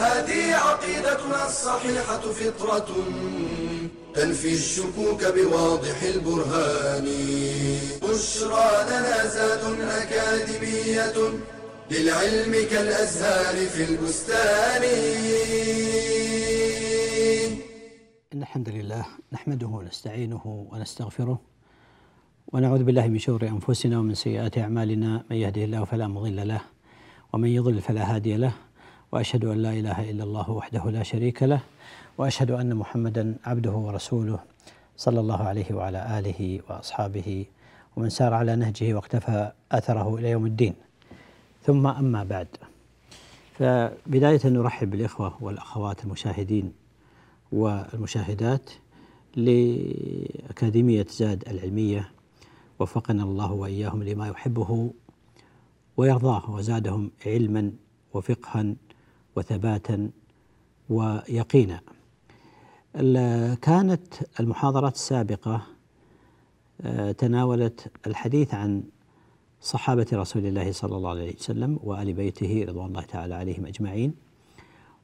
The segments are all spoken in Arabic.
هذه عقيدتنا الصحيحة فطرة تنفي الشكوك بواضح البرهان. بشرى لنا زاد أكاديمية للعلم كالأزهار في البستان. إن الحمد لله نحمده ونستعينه ونستغفره ونعوذ بالله من شرور أنفسنا ومن سيئات أعمالنا. من يهده الله فلا مضل له ومن يضلل فلا هادي له. وأشهد أن لا إله إلا الله وحده لا شريك له وأشهد أن محمدا عبده ورسوله صلى الله عليه وعلى آله وأصحابه ومن سار على نهجه واقتفى أثره إلى يوم الدين. ثم أما بعد فبداية نرحب بالإخوة والأخوات المشاهدين والمشاهدات لأكاديمية زاد العلمية وفقنا الله وإياهم لما يحبه ويرضاه وزادهم علما وفقها وثباتا ويقينا كانت المحاضرات السابقة آه، تناولت الحديث عن صحابة رسول الله صلى الله عليه وسلم وآل بيته رضوان الله تعالى عليهم أجمعين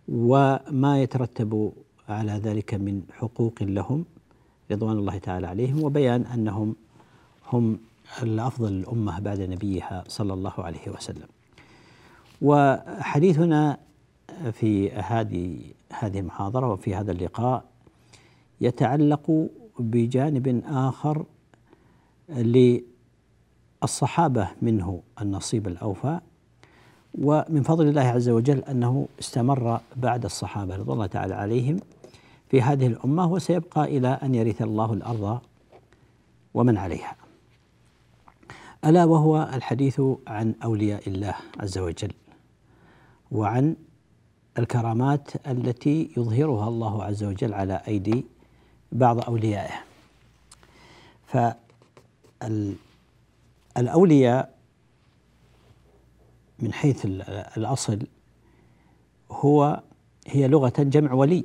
وما يترتب على ذلك من حقوق لهم رضوان الله تعالى عليهم وبيان أنهم هم الأفضل الأمة بعد نبيها صلى الله عليه وسلم. وحديثنا في هذه هذه المحاضرة وفي هذا اللقاء يتعلق بجانب آخر للصحابة منه النصيب الأوفى ومن فضل الله عز وجل أنه استمر بعد الصحابة رضوان الله تعالى عليهم في هذه الأمة وسيبقى إلى أن يرث الله الأرض ومن عليها. ألا وهو الحديث عن أولياء الله عز وجل وعن الكرامات التي يظهرها الله عز وجل على أيدي بعض أوليائه. فالاولياء من حيث الأصل هو هي لغة جمع ولي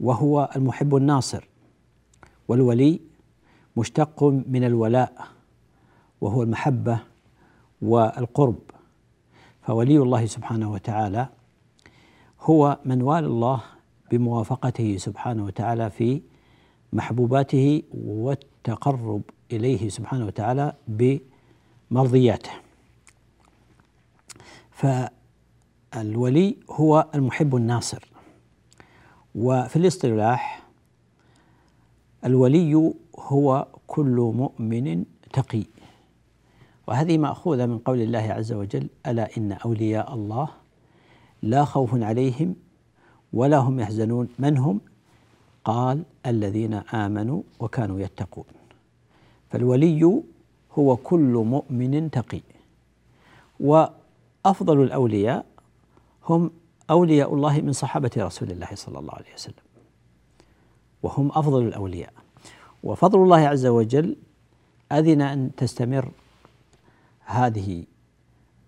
وهو المحب الناصر والولي مشتق من الولاء وهو المحبة والقرب فولي الله سبحانه وتعالى هو من والى الله بموافقته سبحانه وتعالى في محبوباته والتقرب إليه سبحانه وتعالى بمرضياته. فالولي هو المحب الناصر. وفي الاصطلاح الولي هو كل مؤمن تقي. وهذه مأخوذة من قول الله عز وجل ألا إن أولياء الله لا خوف عليهم ولا هم يحزنون. من هم؟ قال الذين آمنوا وكانوا يتقون. فالولي هو كل مؤمن تقي. وأفضل الأولياء هم أولياء الله من صحابة رسول الله صلى الله عليه وسلم. وهم أفضل الأولياء. وفضل الله عز وجل أذن أن تستمر هذه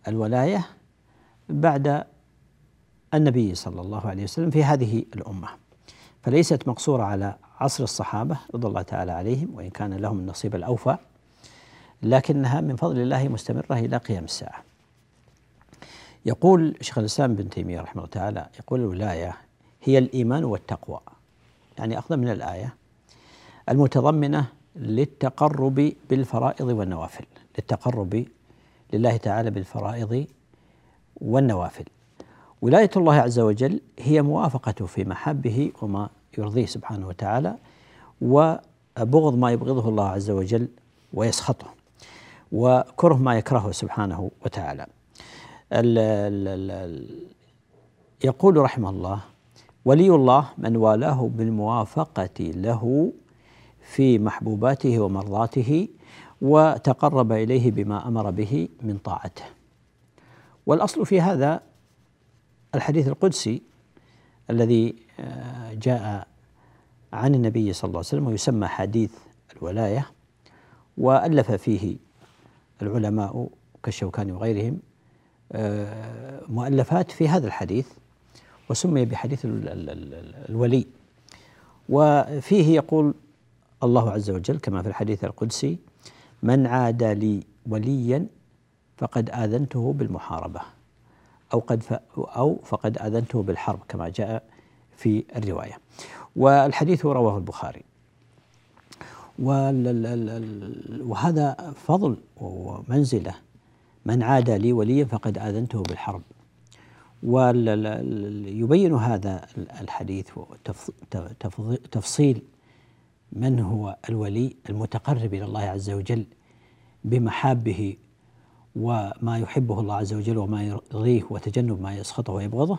الولاية بعد النبي صلى الله عليه وسلم في هذه الأمة. فليست مقصورة على عصر الصحابة رضي الله تعالى عليهم وإن كان لهم النصيب الأوفى لكنها من فضل الله مستمرة إلى قيام الساعة. يقول شيخ الإسلام ابن تيمية رحمه الله تعالى يقول الولاية هي الإيمان والتقوى. يعني أخذ من الآية المتضمنة للتقرب بالفرائض والنوافل للتقرب لله تعالى بالفرائض والنوافل. ولاية الله عز وجل هي موافقته في محبه وما يرضيه سبحانه وتعالى وبغض ما يبغضه الله عز وجل ويسخطه وكره ما يكرهه سبحانه وتعالى. ال ال ال يقول رحمه الله ولي الله من والاه بالموافقة له في محبوباته ومرضاته وتقرب إليه بما أمر به من طاعته. والأصل في هذا الحديث القدسي الذي آه، جاء عن النبي صلى الله عليه وسلم ويسمى حديث الولاية وألف فيه العلماء كالشوكاني وغيرهم آه، مؤلفات في هذا الحديث وسمي بحديث الولي. وفيه يقول الله عز وجل كما في الحديث القدسي من عاد لي وليا فقد آذنته بالمحاربة أو قد أو فقد آذنته بالحرب كما جاء في الرواية. والحديث رواه البخاري. وهذا فضل ومنزلة. من عاد لي وليا فقد آذنته بالحرب. ويبين هذا الحديث تفصيل من هو الولي المتقرب إلى الله عز وجل بمحابه وما يحبه الله عز وجل وما يرضيه وتجنب ما يسخطه ويبغضه؟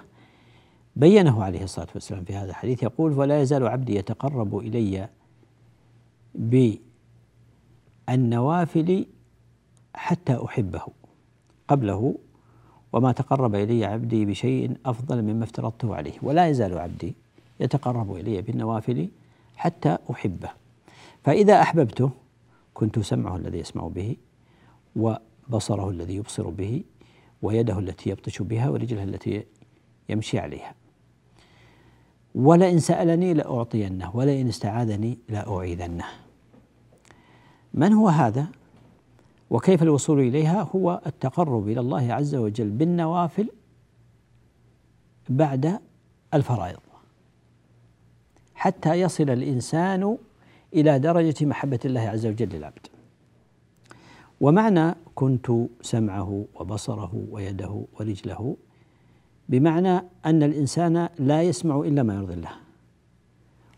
بينه عليه الصلاة والسلام في هذا الحديث يقول ولا يزال عبدي يتقرب إلي بالنوافل حتى أحبه قبله وما تقرب إلي عبدي بشيء أفضل مما افترضته عليه. ولا يزال عبدي يتقرب إلي بالنوافل حتى أحبه. فإذا أحببته كنت سمعه الذي يسمع به وبصره الذي يبصر به ويده التي يبطش بها ورجله التي يمشي عليها. ولئن سألني لأعطينه ولئن استعاذني لأعيذنه. من هو هذا؟ وكيف الوصول إليها؟ هو التقرب إلى الله عز وجل بالنوافل بعد الفرائض. حتى يصل الإنسان إلى درجة محبة الله عز وجل للعبد. ومعنى كنت سمعه وبصره ويده ورجله بمعنى أن الإنسان لا يسمع إلا ما يرضي الله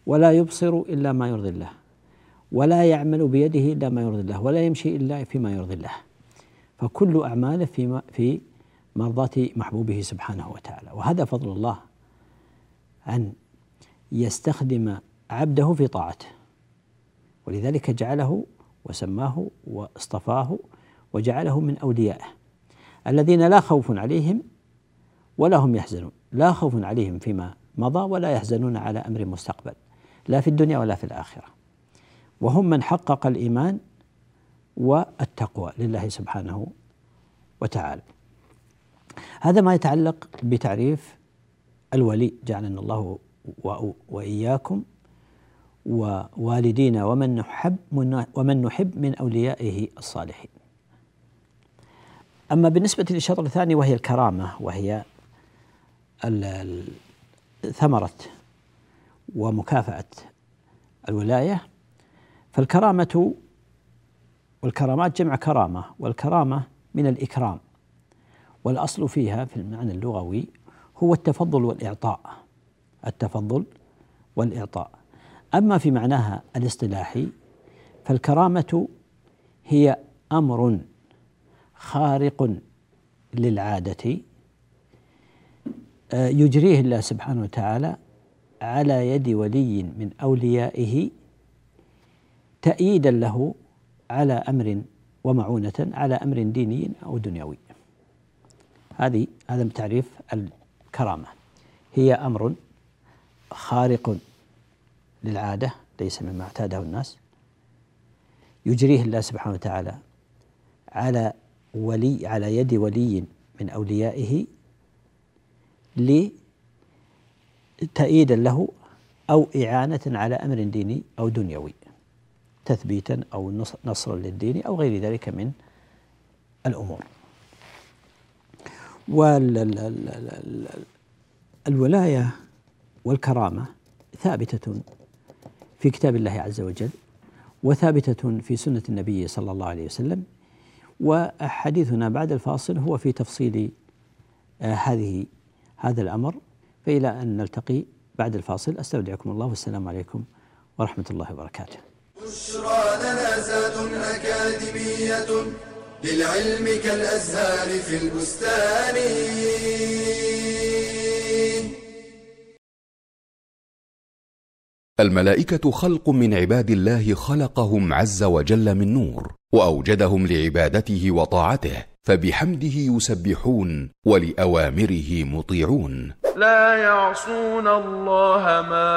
ولا يبصر إلا ما يرضي الله ولا يعمل بيده إلا ما يرضي الله ولا يمشي إلا فيما يرضي الله. فكل اعماله في في مرضاة محبوبه سبحانه وتعالى. وهذا فضل الله أن يستخدم عبده في طاعته. ولذلك جعله وسماه واصطفاه وجعله من أوليائه. الذين لا خوف عليهم ولا هم يحزنون. لا خوف عليهم فيما مضى ولا يحزنون على أمر مستقبل. لا في الدنيا ولا في الآخرة. وهم من حقق الإيمان والتقوى لله سبحانه وتعالى. هذا ما يتعلق بتعريف الولي جعلنا الله وإياكم ووالدينا ومن نحب ومن نحب من أوليائه الصالحين. أما بالنسبة للشطر الثاني وهي الكرامة وهي ثمره ومكافأة الولاية فالكرامة والكرامات جمع كرامة والكرامة من الإكرام والأصل فيها في المعنى اللغوي هو التفضل والإعطاء التفضل والإعطاء. أما في معناها الاصطلاحي فالكرامة هي أمر خارق للعادة آه، يجريه الله سبحانه وتعالى على يد ولي من أوليائه تأييدا له على أمر ومعونة على أمر ديني أو دنيوي. هذه هذا تعريف الكرامة. هي أمر خارق للعادة ليس مما اعتاده الناس. يجريه الله سبحانه وتعالى على ولي على يد ولي من أوليائه لتأييدا له أو إعانة على أمر ديني أو دنيوي تثبيتا أو نصرا للدين أو غير ذلك من الأمور. والولاية والكرامة ثابتة في كتاب الله عز وجل وثابتة في سنة النبي صلى الله عليه وسلم وحديثنا بعد الفاصل هو في تفصيل آه، هذه هذا الأمر. فإلى أن نلتقي بعد الفاصل أستودعكم الله والسلام عليكم ورحمة الله وبركاته. بشرى لنا أكاديمية للعلم كالأزهار في البستان. الملائكة خلق من عباد الله خلقهم عز وجل من نور وأوجدهم لعبادته وطاعته فبحمده يسبحون ولأوامره مطيعون. لا يعصون الله ما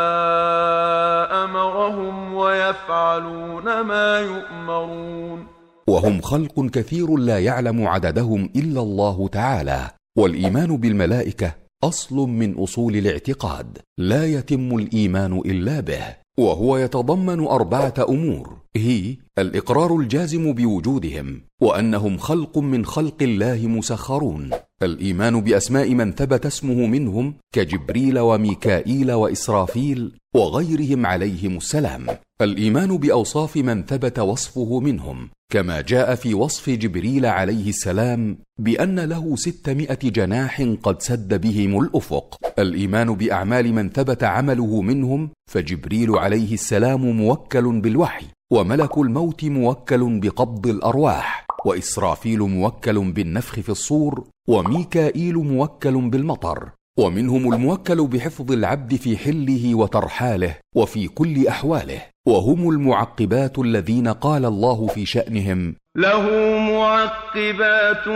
أمرهم ويفعلون ما يؤمرون. وهم خلق كثير لا يعلم عددهم إلا الله تعالى والإيمان بالملائكة أصل من أصول الاعتقاد. لا يتم الإيمان إلا به. وهو يتضمن أربعة أمور. هي الإقرار الجازم بوجودهم وأنهم خلق من خلق الله مسخرون. الإيمان بأسماء من ثبت اسمه منهم كجبريل وميكائيل وإسرافيل وغيرهم عليهم السلام. الإيمان بأوصاف من ثبت وصفه منهم كما جاء في وصف جبريل عليه السلام بأن له ستمائة جناح قد سد بهم الأفق. الإيمان بأعمال من ثبت عمله منهم فجبريل عليه السلام موكل بالوحي وملك الموت موكل بقبض الأرواح وإسرافيل موكل بالنفخ في الصور وميكائيل موكل بالمطر ومنهم الموكل بحفظ العبد في حله وترحاله وفي كل أحواله. وهم المعقبات الذين قال الله في شأنهم. له معقبات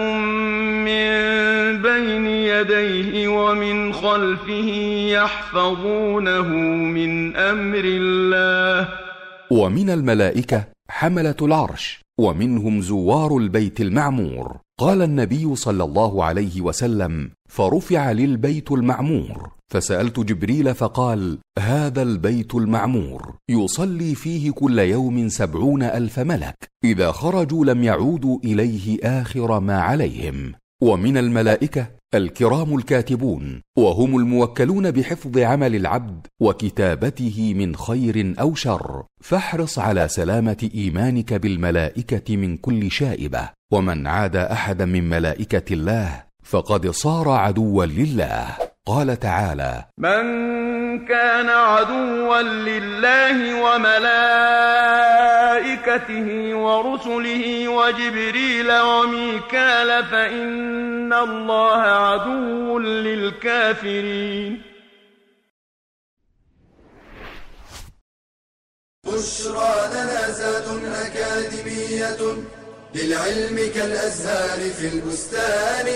من بين يديه ومن خلفه يحفظونه من أمر الله. ومن الملائكة حملة العرش ومنهم زوار البيت المعمور. قال النبي صلى الله عليه وسلم فرفع للبيت المعمور. فسألت جبريل فقال هذا البيت المعمور يصلي فيه كل يوم سبعون ألف ملك إذا خرجوا لم يعودوا إليه آخر ما عليهم ومن الملائكة الكرام الكاتبون وهم الموكلون بحفظ عمل العبد وكتابته من خير أو شر فاحرص على سلامة إيمانك بالملائكة من كل شائبة ومن عاد أحدا من ملائكة الله فقد صار عدوا لله. قال تعالى من كان عدوا لله وملائكته ورسله وجبريل وميكال فإن الله عدو للكافرين. بشرى لنا زاد أكاديمية للعلم كالأزهار في البستان.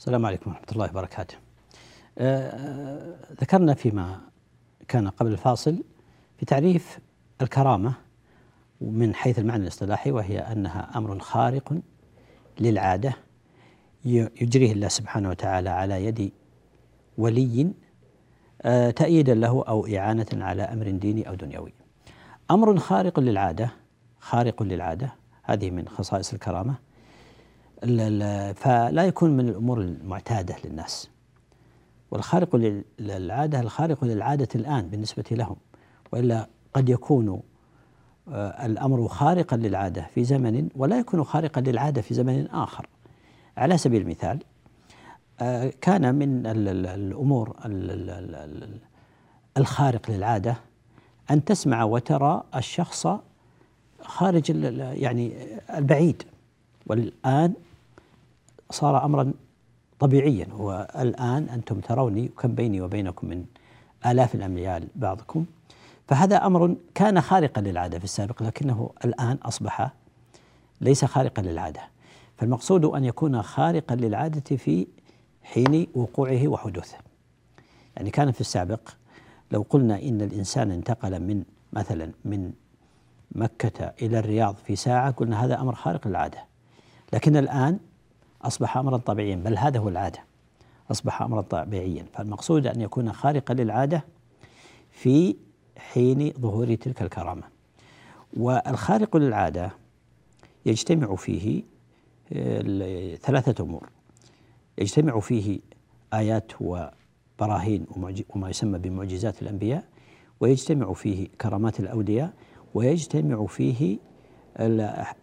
السلام عليكم ورحمة الله وبركاته. آه، ذكرنا فيما كان قبل الفاصل في تعريف الكرامة من حيث المعنى الاصطلاحي وهي أنها أمر خارق للعادة يجريه الله سبحانه وتعالى على يد ولي آه، تأييدا له أو إعانة على أمر ديني أو دنيوي. أمر خارق للعادة خارق للعادة هذه من خصائص الكرامة فلا يكون من الأمور المعتادة للناس. والخارق للعادة الخارق للعادة الآن بالنسبة لهم. وإلا قد يكون آه، الأمر خارقا للعادة في زمن ولا يكون خارقا للعادة في زمن آخر. على سبيل المثال آه، كان من الأمور الخارق للعادة أن تسمع وترى الشخص خارج يعني البعيد. والآن صار امرا طبيعيا. والان أنتم تروني كم بيني وبينكم من آلاف الأميال بعضكم. فهذا أمر كان خارقا للعادة في السابق لكنه الآن أصبح ليس خارقا للعادة. فالمقصود أن يكون خارقا للعادة في حين وقوعه وحدوثه. يعني كان في السابق لو قلنا إن الإنسان انتقل من مثلا من مكة إلى الرياض في ساعة قلنا هذا أمر خارق للعادة. لكن الآن أصبح أمرا طبيعيا بل هذا هو العادة. أصبح أمرا طبيعيا. فالمقصود أن يكون خارقا للعادة في حين ظهور تلك الكرامة. والخارق للعادة يجتمع فيه آه، ثلاثة أمور. يجتمع فيه آيات وبراهين وما يسمى بمعجزات الأنبياء ويجتمع فيه كرامات الأولياء ويجتمع فيه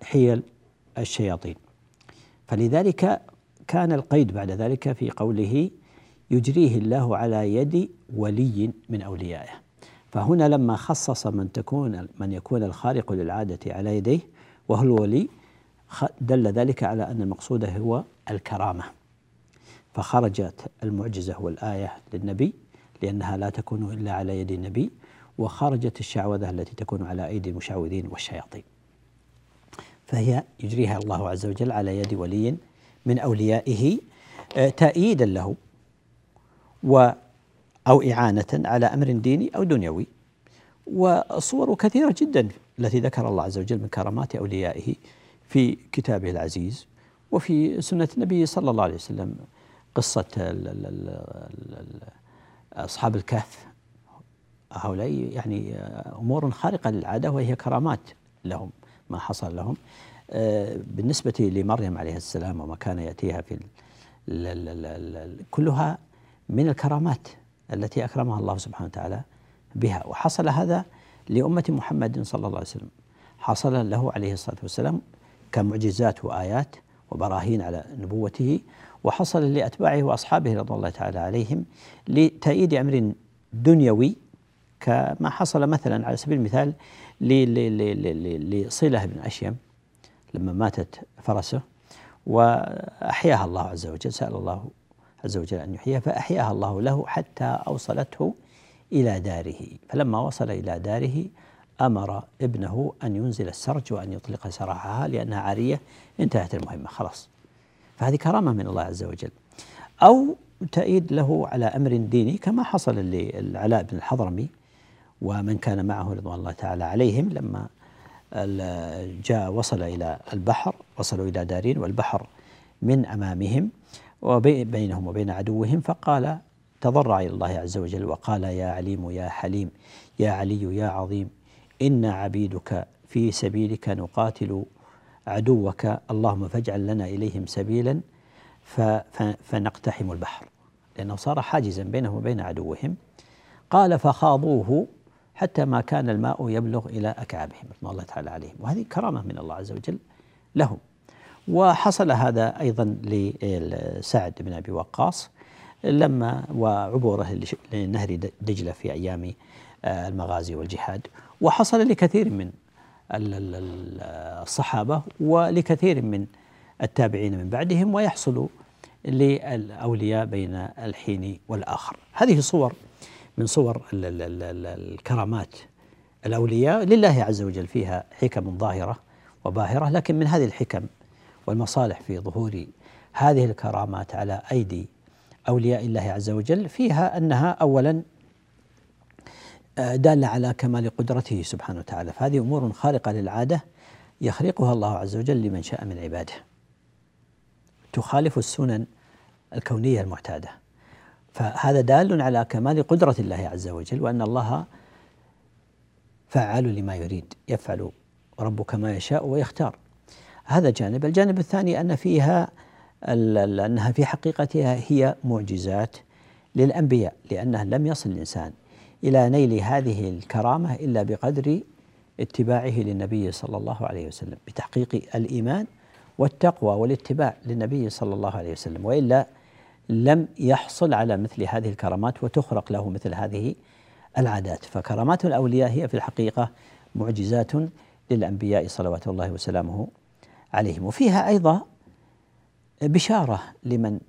حيل الشياطين. فلذلك كان القيد بعد ذلك في قوله يجريه الله على يد ولي من أوليائه. فهنا لما خصص من تكون من يكون الخارق للعادة على يديه وهو الولي دل ذلك على أن المقصود هو الكرامة. فخرجت المعجزة والآية للنبي لأنها لا تكون إلا على يد النبي وخرجت الشعوذة التي تكون على أيدي المشعوذين والشياطين. فهي يجريها الله عز وجل على يد ولي من أوليائه آه، تأييدا له و أو إعانة على أمر ديني أو دنيوي. وصور كثيرة جدا التي ذكر الله عز وجل من كرامات أوليائه في كتابه العزيز وفي سنة النبي صلى الله عليه وسلم. قصة أصحاب الكهف هؤلاء يعني أمور خارقة للعادة وهي كرامات لهم. ما حصل لهم. آه، بالنسبة لمريم عليه السلام وما كان يأتيها في كلها من الكرامات التي أكرمها الله سبحانه وتعالى بها. وحصل هذا لأمة محمد صلى الله عليه وسلم. حصل له عليه الصلاة والسلام كمعجزات وآيات وبراهين على نبوته وحصل لأتباعه وأصحابه رضوان الله تعالى عليهم لتأييد أمر دنيوي كما حصل مثلا على سبيل المثال لصلة بن أشيم لما ماتت فرسه وأحياها الله عز وجل سأل الله عز وجل أن يحييها فأحياها الله له حتى أوصلته إلى داره. فلما وصل إلى داره أمر ابنه أن ينزل السرج وأن يطلق سراحها لأنها عارية انتهت المهمة خلاص. فهذه كرامة من الله عز وجل. أو تأييد له على أمر ديني كما حصل للعلاء بن الحضرمي ومن كان معه رضوان الله تعالى عليهم لما جاء وصل إلى البحر وصلوا إلى دارين والبحر من أمامهم وبينهم وبين عدوهم فقال تضرع إلى الله عز وجل وقال يا عليم يا حليم يا علي يا عظيم إن عبيدك في سبيلك نقاتل عدوك اللهم فاجعل لنا إليهم سبيلا فنقتحم البحر. لأنه صار حاجزا بينهم وبين عدوهم. قال فخاضوه حتى ما كان الماء يبلغ إلى أكعابهم رضوان الله تعالى عليهم. وهذه كرامة من الله عز وجل لهم. وحصل هذا أيضا لسعد بن أبي وقاص لما وعبوره لنهر دجلة في أيام آه، المغازي والجهاد. وحصل لكثير من الصحابة ولكثير من التابعين من بعدهم ويحصل للأولياء بين الحين والآخر. هذه صور من صور الكرامات. الأولياء لله عز وجل فيها حكم ظاهرة وباهرة لكن من هذه الحكم والمصالح في ظهور هذه الكرامات على أيدي أولياء الله عز وجل فيها أنها أولا آه، دالة على كمال قدرته سبحانه وتعالى. فهذه أمور خارقة للعادة يخلقها الله عز وجل لمن شاء من عباده. تخالف السنن الكونية المعتادة. فهذا دال على كمال قدرة الله عز وجل وأن الله فعال لما يريد يفعل ربك ما يشاء ويختار. هذا جانب. الجانب الثاني أن فيها أنها في حقيقتها هي معجزات للأنبياء لأنها لم يصل الإنسان إلى نيل هذه الكرامة إلا بقدر اتباعه للنبي صلى الله عليه وسلم بتحقيق الإيمان والتقوى والاتباع للنبي صلى الله عليه وسلم وإلا لم يحصل على مثل هذه الكرامات وتخرق له مثل هذه العادات. فكرامات الأولياء هي في الحقيقة معجزات للأنبياء صلوات الله وسلامه عليهم. وفيها أيضا بشارة لمن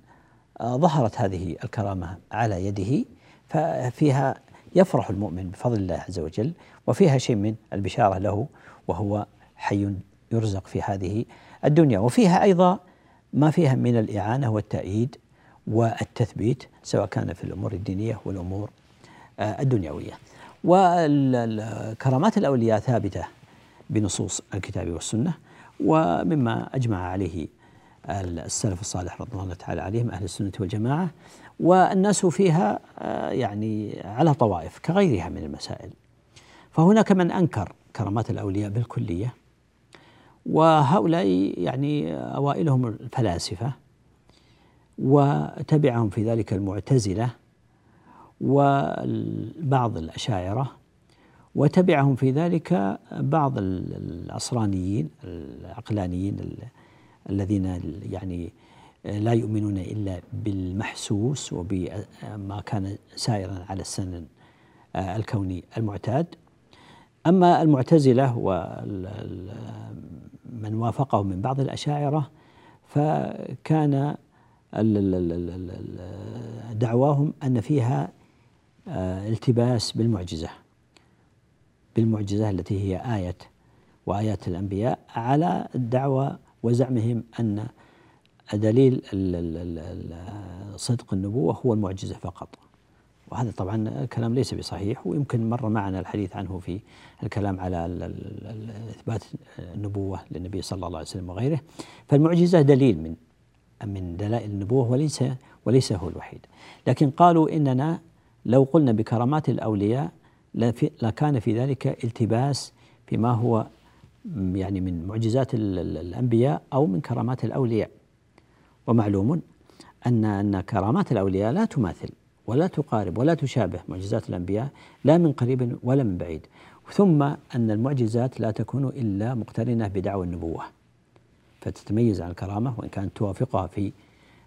ظهرت هذه الكرامة على يده. ففيها يفرح المؤمن بفضل الله عز وجل وفيها شيء من البشارة له وهو حي يرزق في هذه الدنيا. وفيها أيضا ما فيها من الإعانة والتأييد والتثبيت سواء كان في الأمور الدينية والأمور الدنيوية. وكرامات الأولياء ثابتة بنصوص الكتاب والسنة ومما أجمع عليه السلف الصالح رضي الله تعالى عليهم أهل السنة والجماعة. والناس فيها آه، يعني على طوائف كغيرها من المسائل. فهناك من أنكر كرامات الأولياء بالكلية وهؤلاء يعني أوائلهم الفلاسفة وتبعهم في ذلك المعتزلة وبعض الأشاعرة وتبعهم في ذلك بعض العصرانيين العقلانيين الذين يعني لا يؤمنون إلا بالمحسوس وبما كان سائرا على السنن الكوني المعتاد. أما المعتزلة ومن وافقهم من بعض الأشاعرة فكان دعواهم ان فيها التباس بالمعجزه بالمعجزة التي هي آية وآيات الأنبياء على الدعوة وزعمهم أن دليل صدق النبوة هو المعجزة فقط وهذا طبعا كلام ليس بصحيح ويمكن مر معنا الحديث عنه في الكلام على اثبات النبوه للنبي صلى الله عليه وسلم وغيره فالمعجزه دليل من من دلائل النبوة وليس وليس هو الوحيد. لكن قالوا إننا لو قلنا بكرامات الأولياء لكان في ذلك التباس فيما هو يعني من معجزات الأنبياء أو من كرامات الأولياء. ومعلوم ان أن كرامات الأولياء لا تماثل ولا تقارب ولا تشابه معجزات الأنبياء لا من قريب ولا من بعيد. ثم أن المعجزات لا تكون إلا مقترنة بدعوى النبوة. فتتميز عن الكرامة وإن كانت توافقها في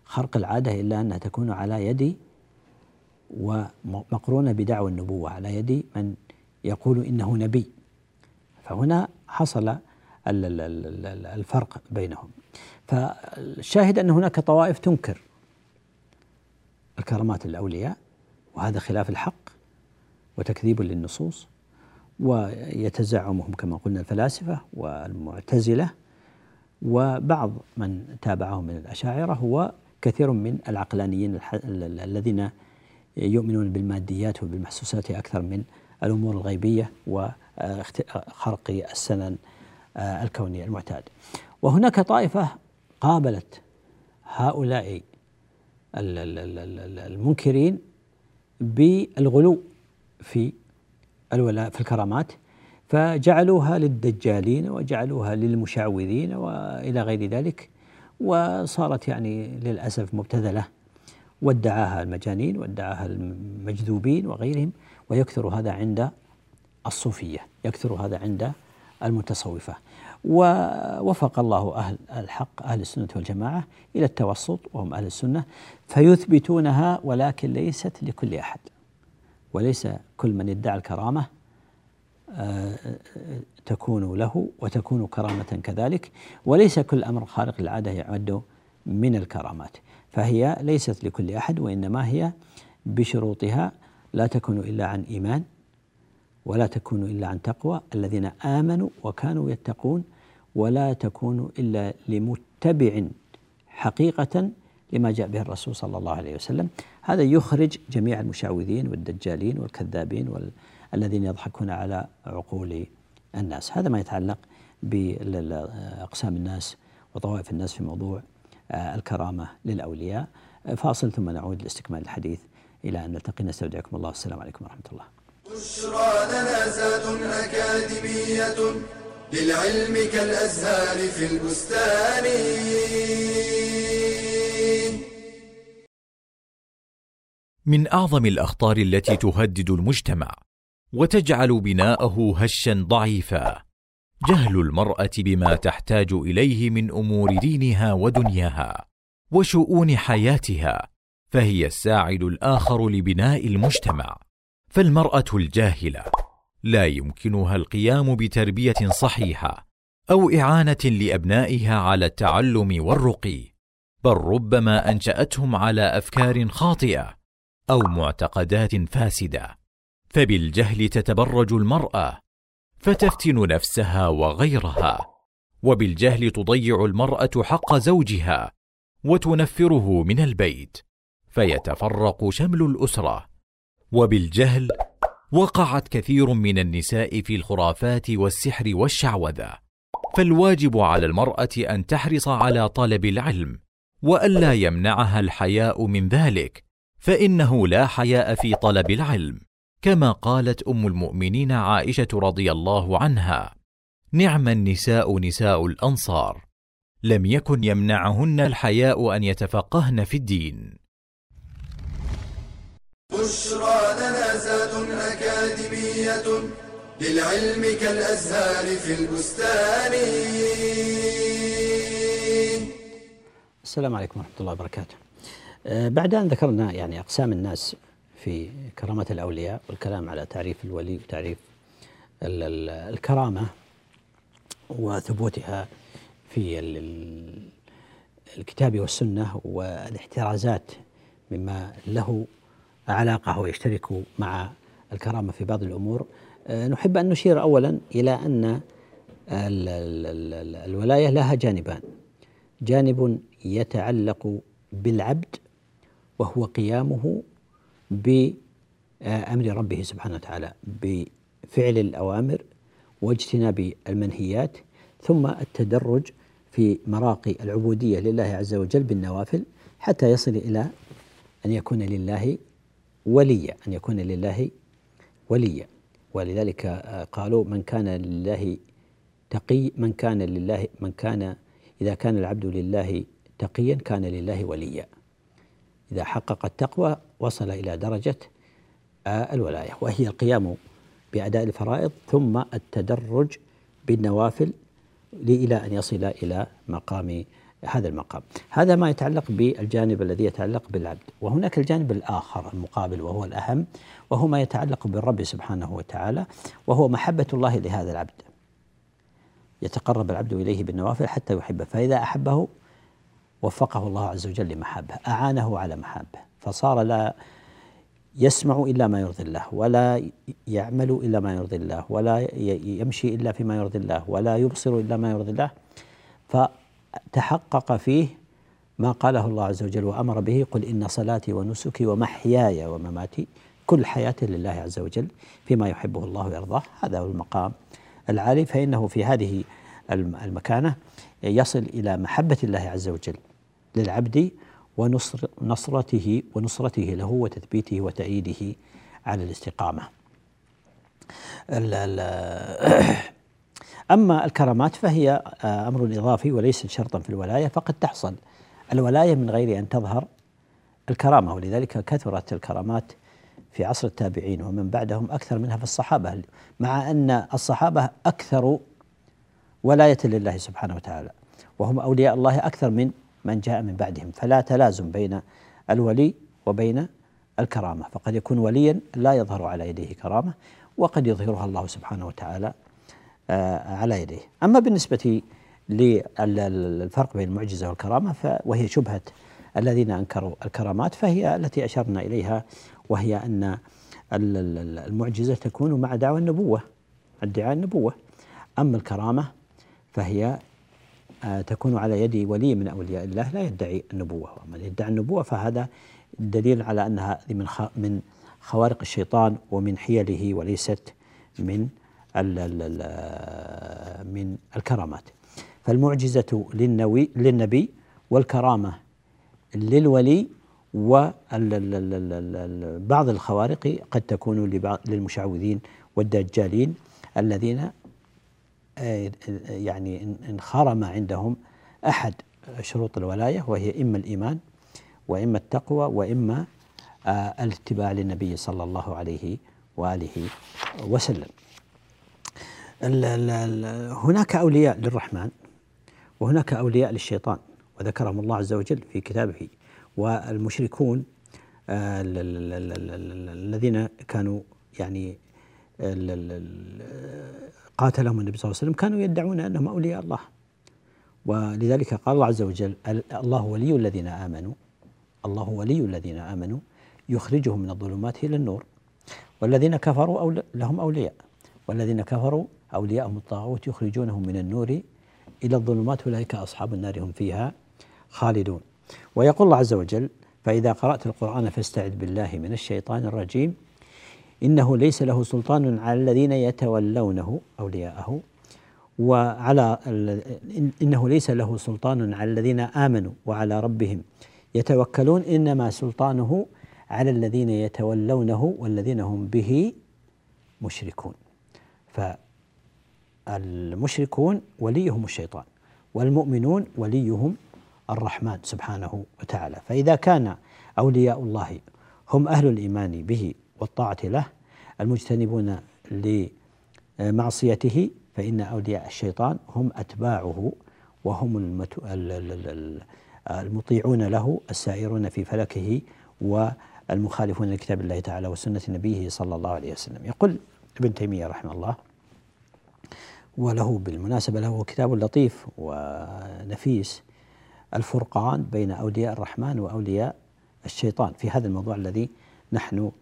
خرق العادة إلا أنها تكون على يد ومقرونة بدعوى النبوة على يد من يقول إنه نبي. فهنا حصل الفرق بينهم. فالشاهد أن هناك طوائف تنكر الكرامات الأولياء وهذا خلاف الحق وتكذيب للنصوص ويتزعمهم كما قلنا الفلاسفة والمعتزلة. وبعض من تابعهم من الأشاعرة هو كثير من العقلانيين الذين يؤمنون بالماديات وبالمحسوسات أكثر من الأمور الغيبية وخرق السنن الكوني المعتاد وهناك طائفة قابلت هؤلاء المنكرين بالغلو في الولاء في الكرامات. فجعلوها للدجالين وجعلوها للمشعوذين وإلى غير ذلك وصارت يعني للأسف مبتذلة. وادعاها المجانين وادعاها المجذوبين وغيرهم ويكثر هذا عند الصوفية يكثر هذا عند المتصوفة. ووفق الله أهل الحق أهل السنة والجماعة إلى التوسط وهم أهل السنة فيثبتونها ولكن ليست لكل أحد وليس كل من ادعى الكرامة آه، تكون له وتكون كرامة كذلك وليس كل أمر خارق العادة يعد من الكرامات. فهي ليست لكل أحد وإنما هي بشروطها لا تكون إلا عن إيمان ولا تكون إلا عن تقوى. الذين آمنوا وكانوا يتقون ولا تكون إلا لمتبع حقيقة لما جاء به الرسول صلى الله عليه وسلم. هذا يخرج جميع المشعوذين والدجالين والكذابين والذين يضحكون على عقول الناس. هذا ما يتعلق بأقسام الناس وطوائف الناس في موضوع آه، الكرامة للأولياء. فاصل ثم نعود لاستكمال الحديث. إلى أن نلتقي نستودعكم الله. والسلام عليكم ورحمة الله. بشرى لنا زاد أكاديمية للعلم كالأزهار في البستان. من أعظم الأخطار التي تهدد المجتمع وتجعل بناءه هشا ضعيفا. جهل المرأة بما تحتاج إليه من أمور دينها ودنياها وشؤون حياتها فهي الساعد الآخر لبناء المجتمع. فالمرأة الجاهلة لا يمكنها القيام بتربية صحيحة أو إعانة لأبنائها على التعلم والرقي بل ربما أنشأتهم على أفكار خاطئة أو معتقدات فاسدة. فبالجهل تتبرج المرأة فتفتن نفسها وغيرها وبالجهل تضيع المرأة حق زوجها وتنفره من البيت فيتفرق شمل الأسرة. وبالجهل وقعت كثير من النساء في الخرافات والسحر والشعوذة فالواجب على المرأة أن تحرص على طلب العلم وألا يمنعها الحياء من ذلك فإنه لا حياء في طلب العلم. كما قالت أم المؤمنين عائشة رضي الله عنها نعم النساء نساء الأنصار لم يكن يمنعهن الحياء أن يتفقهن في الدين. بشرى لنا زاد أكاديمية للعلم كالأزهار في البستان. السلام عليكم ورحمة الله وبركاته. آه، بعد أن ذكرنا يعني أقسام الناس في كرامة الأولياء والكلام على تعريف الولي وتعريف الكرامة وثبوتها في الكتاب والسنة والاحترازات مما له علاقة ويشترك مع الكرامة في بعض الأمور. آه، نحب أن نشير أولا إلى أن الولاية لها جانبان. جانب يتعلق بالعبد وهو قيامه بأمر ربه سبحانه وتعالى بفعل الأوامر واجتناب المنهيات ثم التدرج في مراقي العبودية لله عز وجل بالنوافل حتى يصل إلى أن يكون لله وليا أن يكون لله وليا. ولذلك قالوا من كان لله تقي من كان لله من كان إذا كان العبد لله تقيا كان لله وليا. إذا حقق التقوى وصل إلى درجة الولاية وهي القيام بأداء الفرائض ثم التدرج بالنوافل إلى أن يصل إلى مقام هذا المقام. هذا ما يتعلق بالجانب الذي يتعلق بالعبد وهناك الجانب الآخر المقابل وهو الأهم وهو ما يتعلق بالرب سبحانه وتعالى وهو محبة الله لهذا العبد. يتقرب العبد إليه بالنوافل حتى يحبه فإذا أحبه وفقه الله عز وجل لمحبه أعانه على محبه فصار لا يسمع إلا ما يرضي الله ولا يعمل إلا ما يرضي الله ولا يمشي إلا فيما يرضي الله ولا يبصر إلا ما يرضي الله. فتحقق فيه ما قاله الله عز وجل وأمر به قل إن صلاتي ونسكي ومحياي ومماتي كل حياة لله عز وجل فيما يحبه الله ويرضاه. هذا هو المقام العالي. فإنه في هذه المكانة يصل إلى محبة الله عز وجل للعبد ونصر نصرته ونصرته له وتثبيته وتأييده على الاستقامة. ال ال أما الكرامات فهي أمر إضافي وليس شرطا في الولاية فقد تحصل. الولاية من غير أن تظهر الكرامة ولذلك كثرت الكرامات في عصر التابعين ومن بعدهم أكثر منها في الصحابة مع أن الصحابة أكثر ولاية لله سبحانه وتعالى وهم أولياء الله أكثر من من جاء من بعدهم. فلا تلازم بين الولي وبين الكرامة. فقد يكون وليا لا يظهر على يديه كرامة وقد يظهرها الله سبحانه وتعالى آه، على يديه. أما بالنسبة للفرق بين المعجزة والكرامة وهي شبهة الذين أنكروا الكرامات فهي التي أشرنا إليها وهي أن المعجزة تكون مع دعوى النبوة ادعاء النبوة. أما الكرامة فهي تكون على يد ولي من أولياء الله لا يدعي النبوة. ومن يدعي النبوة فهذا دليل على أنها من من خوارق الشيطان ومن حيله وليست من من الكرامات. فالمعجزة للنوي للنبي والكرامة للولي وبعض الخوارق قد تكون للمشعوذين والدجالين الذين يعني انخرم عندهم أحد شروط الولاية وهي إما الإيمان وإما التقوى وإما آه، الاتباع للنبي صلى الله عليه وآله وسلم. هناك أولياء للرحمن وهناك أولياء للشيطان وذكرهم الله عز وجل في كتابه والمشركون آه، الذين كانوا يعني قاتلهم النبي صلى الله عليه وسلم كانوا يدعون أنهم أولياء الله. ولذلك قال الله عز وجل الله ولي الذين آمنوا الله ولي الذين آمنوا يخرجهم من الظلمات إلى النور. والذين كفروا أول لهم أولياء. والذين كفروا أولياءهم الطاغوت يخرجونهم من النور إلى الظلمات أولئك أصحاب النار هم فيها خالدون. ويقول الله عز وجل فإذا قرأت القرآن فاستعذ بالله من الشيطان الرجيم. إنه ليس له سلطان على الذين يتولونه أولياءه وعلى إنه ليس له سلطان على الذين آمنوا وعلى ربهم. يتوكلون إنما سلطانه على الذين يتولونه والذين هم به مشركون. فالمشركون وليهم الشيطان والمؤمنون وليهم الرحمن سبحانه وتعالى. فإذا كان أولياء الله هم أهل الإيمان به والطاعة له. المجتنبون لمعصيته فإن أولياء الشيطان هم أتباعه وهم المطيعون له السائرون في فلكه والمخالفون لكتاب الله تعالى وسنة نبيه صلى الله عليه وسلم. يقول ابن تيمية رحمه الله وله بالمناسبة له كتاب لطيف ونفيس الفرقان بين أولياء الرحمن وأولياء الشيطان. في هذا الموضوع الذي نحن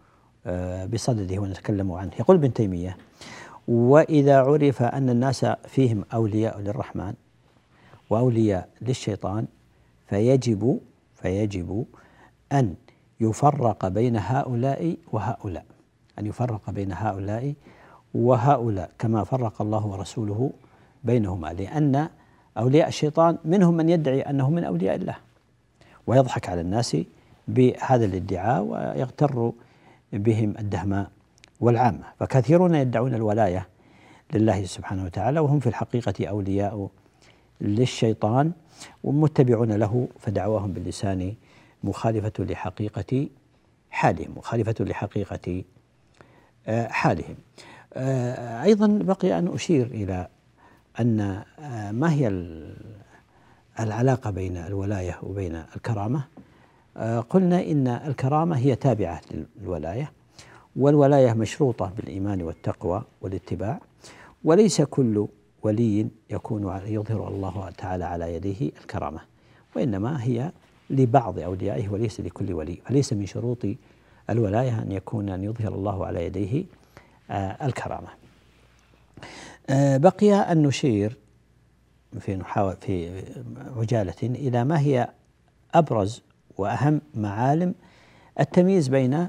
بصدده ونتكلم عنه. يقول ابن تيمية وإذا عرف أن الناس فيهم أولياء للرحمن وأولياء للشيطان فيجب فيجب أن يفرق بين هؤلاء وهؤلاء أن يفرق بين هؤلاء وهؤلاء كما فرق الله ورسوله بينهما لأن أولياء الشيطان منهم من يدعي أنه من أولياء الله ويضحك على الناس بهذا الادعاء ويغتر بهم الدهماء والعامة. فكثيرون يدعون الولاية لله سبحانه وتعالى وهم في الحقيقة أولياء للشيطان ومتبعون له فدعواهم باللسان مخالفة لحقيقة حالهم مخالفة لحقيقة آه، حالهم. آه، أيضا بقي أن أشير إلى أن آه، ما هي العلاقة بين الولاية وبين الكرامة؟ قلنا إن الكرامة هي تابعة للولاية والولاية مشروطة بالإيمان والتقوى والاتباع وليس كل ولي يكون يظهر الله تعالى على يديه الكرامة وإنما هي لبعض أوليائه وليس لكل ولي فليس من شروط الولاية أن يكون أن يظهر الله على يديه آه، الكرامة. آه، بقي أن نشير في في عجالة إلى ما هي أبرز وأهم معالم التمييز بين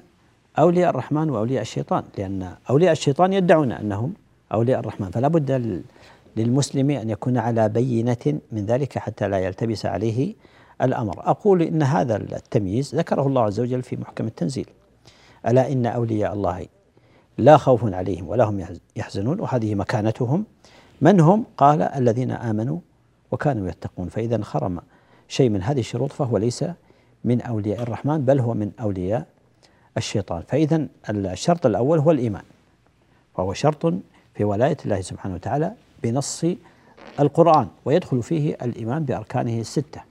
أولياء الرحمن وأولياء الشيطان لأن أولياء الشيطان يدعون أنهم أولياء الرحمن فلا بد للمسلم أن يكون على بينة من ذلك حتى لا يلتبس عليه الأمر. أقول إن هذا التمييز ذكره الله عز وجل في محكم التنزيل. ألا إن أولياء الله لا خوف عليهم ولا هم يحزنون وهذه مكانتهم. من هم؟ قال الذين آمنوا وكانوا يتقون. فإذا خرم شيء من هذه الشروط فهو ليس من أولياء الرحمن بل هو من أولياء الشيطان. فإذا الشرط الأول هو الإيمان وهو شرط في ولاية الله سبحانه وتعالى بنص القرآن ويدخل فيه الإيمان بأركانه الستة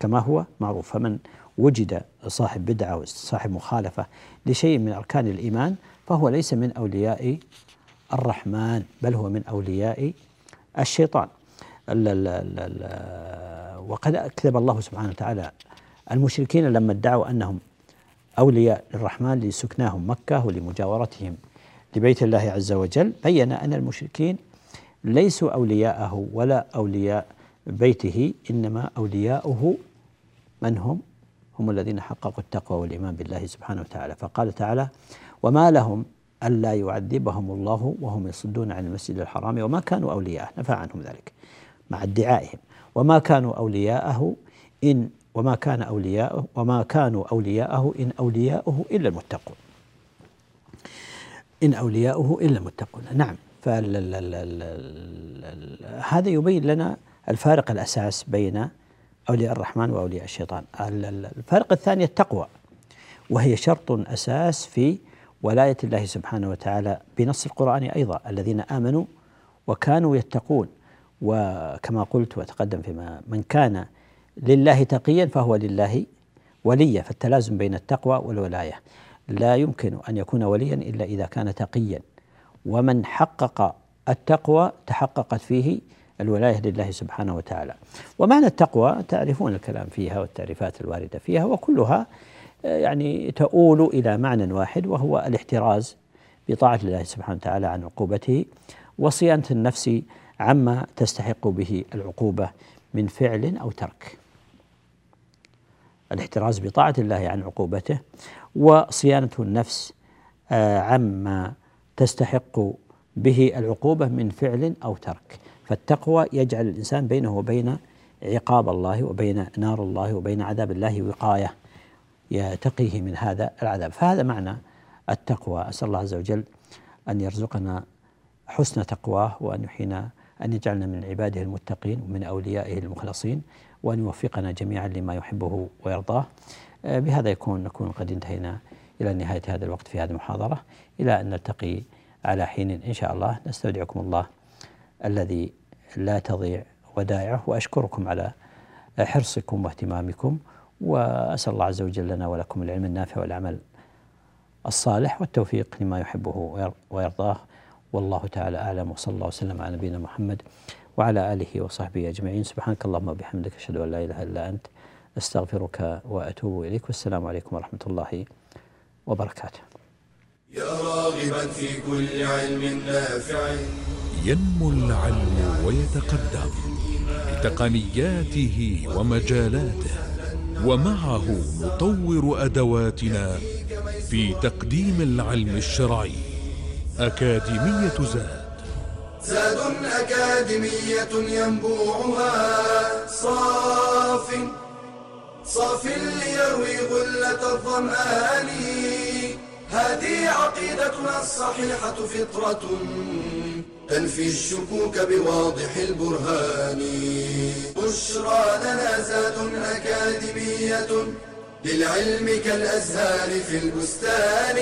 كما هو معروف. فمن وجد صاحب بدعة وصاحب مخالفة لشيء من أركان الإيمان فهو ليس من أولياء الرحمن بل هو من أولياء الشيطان. وقد أكذب الله سبحانه وتعالى المشركين لما ادعوا أنهم أولياء الرحمن لسكناهم مكة ولمجاورتهم لبيت الله عز وجل بين أن المشركين ليسوا أولياءه ولا أولياء بيته إنما أولياؤه من هم؟ هم الذين حققوا التقوى والإيمان بالله سبحانه وتعالى. فقال تعالى وما لهم ألا يعذبهم الله وهم يصدون عن المسجد الحرام وما كانوا أولياءه. نفى عنهم ذلك مع ادعائهم. وما كانوا أولياءه إن وما كان أولياءه وما كانوا أولياءه إن أولياؤه إلا المتقون. إن أولياؤه إلا المتقون. نعم. هذا يبين لنا الفارق الأساس بين أولياء الرحمن وأولياء الشيطان. الفرق الثاني التقوى وهي شرط أساس في ولاية الله سبحانه وتعالى بنص القرآن أيضا. الذين آمنوا وكانوا يتقون وكما قلت وتقدم فيما من كان لله تقيا فهو لله وليا فالتلازم بين التقوى والولاية. لا يمكن أن يكون وليا إلا إذا كان تقيا. ومن حقق التقوى تحققت فيه الولاية لله سبحانه وتعالى. ومعنى التقوى تعرفون الكلام فيها والتعريفات الواردة فيها وكلها آه، يعني تؤول إلى معنى واحد وهو الاحتراز بطاعة الله سبحانه وتعالى عن عقوبته وصيانة النفس عما تستحق به العقوبة من فعل أو ترك. الاحتراز بطاعة الله عن عقوبته وصيانة النفس آه، عما تستحق به العقوبة من فعل أو ترك. فالتقوى يجعل الإنسان بينه وبين عقاب الله وبين نار الله وبين عذاب الله وقاية يتقيه من هذا العذاب. فهذا معنى التقوى. أسأل الله عز وجل أن يرزقنا حسن تقواه وأن يحيينا أن يجعلنا من عباده المتقين ومن أوليائه المخلصين. وأن يوفقنا جميعا لما يحبه ويرضاه. آه، بهذا يكون نكون قد انتهينا إلى نهاية هذا الوقت في هذه المحاضرة. إلى أن نلتقي على حين إن شاء الله. نستودعكم الله الذي لا تضيع ودائعه وأشكركم على حرصكم واهتمامكم. وأسأل الله عز وجل لنا ولكم العلم النافع والعمل الصالح والتوفيق لما يحبه ويرضاه. والله تعالى أعلم وصلى الله وسلم على نبينا محمد وعلى آله وصحبه أجمعين. سبحانك اللهم وبحمدك أشهد أن لا إله إلا أنت أستغفرك وأتوب إليك. والسلام عليكم ورحمة الله وبركاته. يا راغبا في كل علم نافع. ينمو العلم ويتقدم تقنياته ومجالاته ومعه نطور أدواتنا في تقديم العلم الشرعي. أكاديمية زاد. زاد أكاديمية ينبوعها. صاف صاف ليروي غلة الظمآن. هذه عقيدتنا الصحيحة فطرة تنفي الشكوك بواضح البرهان. بشرى لنا زاد أكاديمية للعلم كالأزهار في البستان.